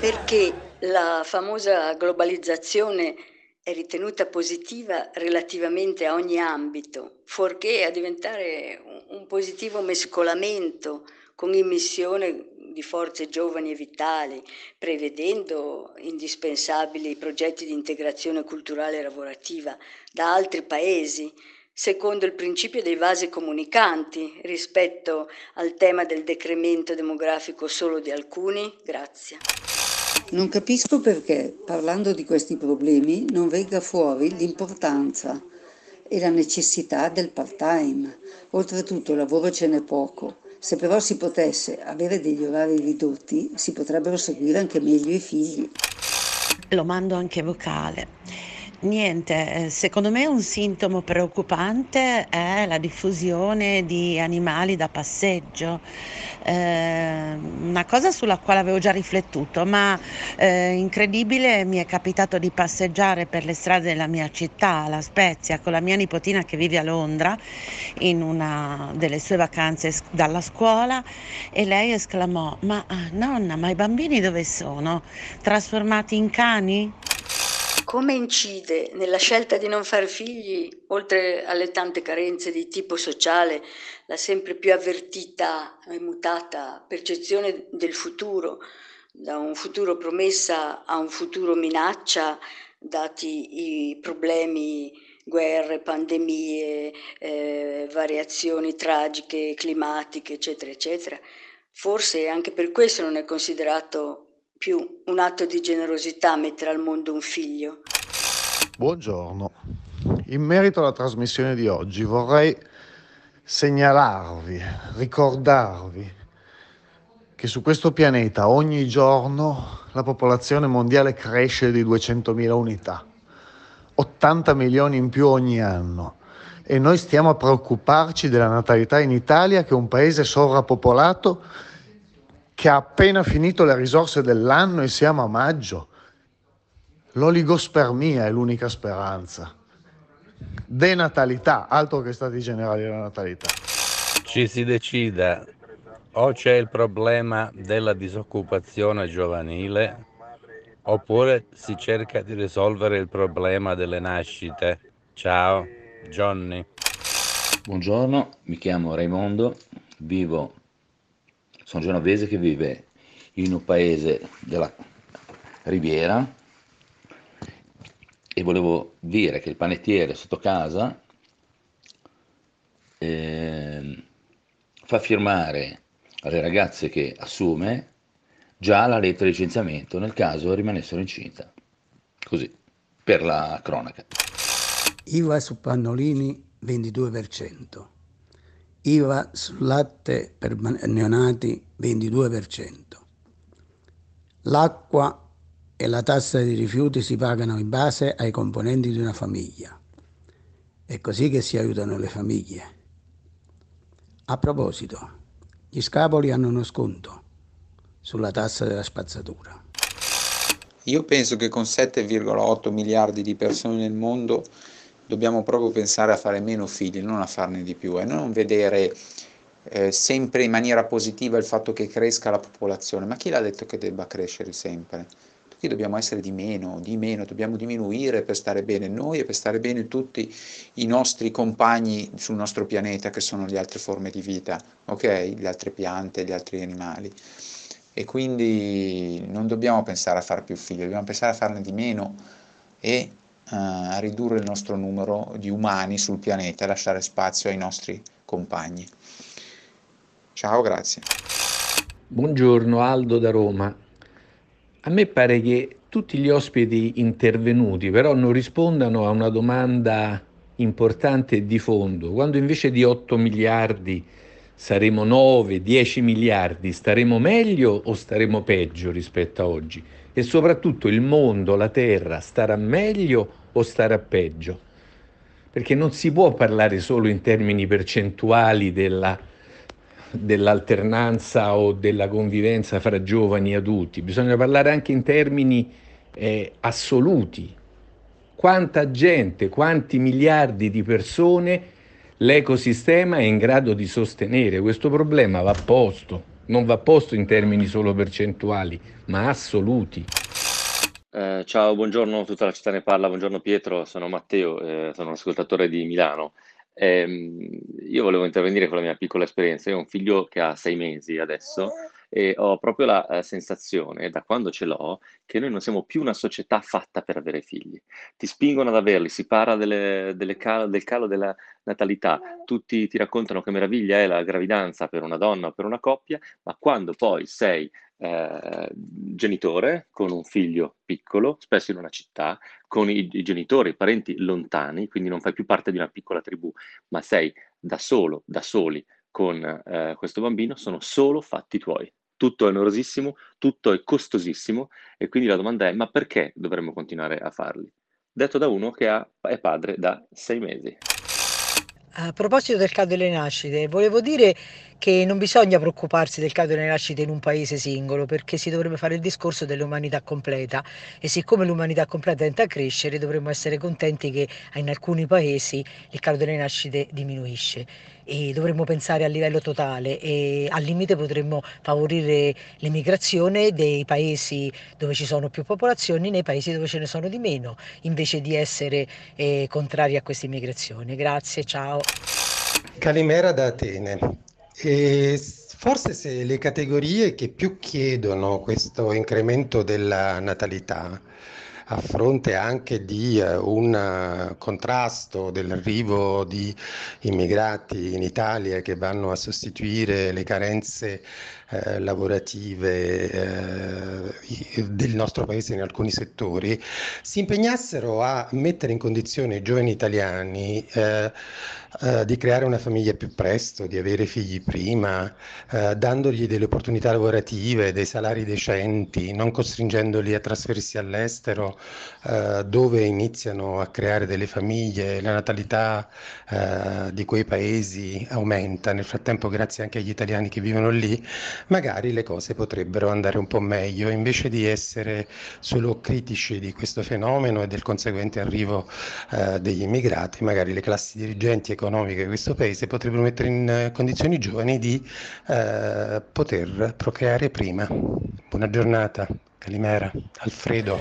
Perché la famosa globalizzazione è ritenuta positiva relativamente a ogni ambito, fuorché a diventare un positivo mescolamento con immissione di forze giovani e vitali, prevedendo indispensabili progetti di integrazione culturale e lavorativa da altri paesi, secondo il principio dei vasi comunicanti rispetto al tema del decremento demografico solo di alcuni? Grazie. Non capisco perché, parlando di questi problemi, non venga fuori l'importanza e la necessità del part-time. Oltretutto, lavoro ce n'è poco. Se però si potesse avere degli orari ridotti, si potrebbero seguire anche meglio i figli. Lo mando anche vocale. Niente, eh, secondo me un sintomo preoccupante è la diffusione di animali da passeggio, eh, una cosa sulla quale avevo già riflettuto, ma eh, incredibile mi è capitato di passeggiare per le strade della mia città, La Spezia, con la mia nipotina che vive a Londra in una delle sue vacanze dalla scuola e lei esclamò, ma nonna, ma i bambini dove sono? Trasformati in cani? Come incide nella scelta di non fare figli, oltre alle tante carenze di tipo sociale, la sempre più avvertita e mutata percezione del futuro, da un futuro promessa a un futuro minaccia, dati i problemi, guerre, pandemie, eh, variazioni tragiche, climatiche, eccetera, eccetera. Forse anche per questo non è considerato più un atto di generosità mettere al mondo un figlio. Buongiorno. In merito alla trasmissione di oggi vorrei segnalarvi, ricordarvi che su questo pianeta ogni giorno la popolazione mondiale cresce di 200.000 unità, 80 milioni in più ogni anno e noi stiamo a preoccuparci della natalità in Italia che è un paese sovrappopolato che ha appena finito le risorse dell'anno e siamo a maggio. L'oligospermia è l'unica speranza. Denatalità, altro che stati generali della natalità. Ci si decida, o c'è il problema della disoccupazione giovanile, oppure si cerca di risolvere il problema delle nascite. Ciao, Johnny. Buongiorno, mi chiamo Raimondo, vivo sono genovese che vive in un paese della Riviera e volevo dire che il panettiere sotto casa eh, fa firmare alle ragazze che assume già la lettera di licenziamento nel caso rimanessero incinta. Così, per la cronaca. IVA su pannolini 22%. IVA sul latte per neonati 22%. L'acqua e la tassa di rifiuti si pagano in base ai componenti di una famiglia. È così che si aiutano le famiglie. A proposito, gli scapoli hanno uno sconto sulla tassa della spazzatura. Io penso che con 7,8 miliardi di persone nel mondo dobbiamo proprio pensare a fare meno figli, non a farne di più e non vedere eh, sempre in maniera positiva il fatto che cresca la popolazione, ma chi l'ha detto che debba crescere sempre? Tutti dobbiamo essere di meno, di meno, dobbiamo diminuire per stare bene noi e per stare bene tutti i nostri compagni sul nostro pianeta che sono le altre forme di vita, ok? Le altre piante, gli altri animali. E quindi non dobbiamo pensare a fare più figli, dobbiamo pensare a farne di meno e a ridurre il nostro numero di umani sul pianeta e lasciare spazio ai nostri compagni. Ciao, grazie. Buongiorno Aldo da Roma. A me pare che tutti gli ospiti intervenuti però non rispondano a una domanda importante di fondo. Quando invece di 8 miliardi saremo 9, 10 miliardi, staremo meglio o staremo peggio rispetto a oggi? E soprattutto il mondo, la Terra, starà meglio o starà peggio. Perché non si può parlare solo in termini percentuali della, dell'alternanza o della convivenza fra giovani e adulti, bisogna parlare anche in termini eh, assoluti. Quanta gente, quanti miliardi di persone l'ecosistema è in grado di sostenere? Questo problema va posto, non va posto in termini solo percentuali, ma assoluti. Eh, ciao, buongiorno, tutta la città ne parla, buongiorno Pietro, sono Matteo, eh, sono un ascoltatore di Milano. Eh, io volevo intervenire con la mia piccola esperienza, io ho un figlio che ha sei mesi adesso e ho proprio la uh, sensazione, da quando ce l'ho, che noi non siamo più una società fatta per avere figli. Ti spingono ad averli, si parla delle, delle cal- del calo della natalità, tutti ti raccontano che meraviglia è la gravidanza per una donna o per una coppia, ma quando poi sei eh, genitore con un figlio piccolo, spesso in una città, con i, i, genitori, i parenti lontani, quindi non fai più parte di una piccola tribù, ma sei da solo, da soli con eh, questo bambino, sono solo fatti tuoi tutto è onerosissimo, tutto è costosissimo e quindi la domanda è ma perché dovremmo continuare a farli? Detto da uno che ha, è padre da sei mesi. A proposito del caso delle nascite, volevo dire che non bisogna preoccuparsi del caso delle nascite in un paese singolo, perché si dovrebbe fare il discorso dell'umanità completa. E siccome l'umanità completa tenta a crescere, dovremmo essere contenti che in alcuni paesi il caso delle nascite diminuisce e dovremmo pensare a livello totale e al limite potremmo favorire l'emigrazione dei paesi dove ci sono più popolazioni nei paesi dove ce ne sono di meno, invece di essere eh, contrari a questa immigrazione. Grazie, ciao. Calimera da Atene. E forse se le categorie che più chiedono questo incremento della natalità a fronte anche di eh, un eh, contrasto dell'arrivo di immigrati in Italia che vanno a sostituire le carenze eh, lavorative eh, del nostro paese in alcuni settori, si impegnassero a mettere in condizione i giovani italiani eh, eh, di creare una famiglia più presto, di avere figli prima, dandogli delle opportunità lavorative, dei salari decenti, non costringendoli a trasferirsi all'estero eh, dove iniziano a creare delle famiglie, la natalità eh, di quei paesi aumenta, nel frattempo grazie anche agli italiani che vivono lì, magari le cose potrebbero andare un po' meglio, invece di essere solo critici di questo fenomeno e del conseguente arrivo eh, degli immigrati, magari le classi dirigenti economiche di questo paese potrebbero mettere in eh, condizioni i giovani di eh, poter procreare prima. Buona giornata, Calimera, Alfredo.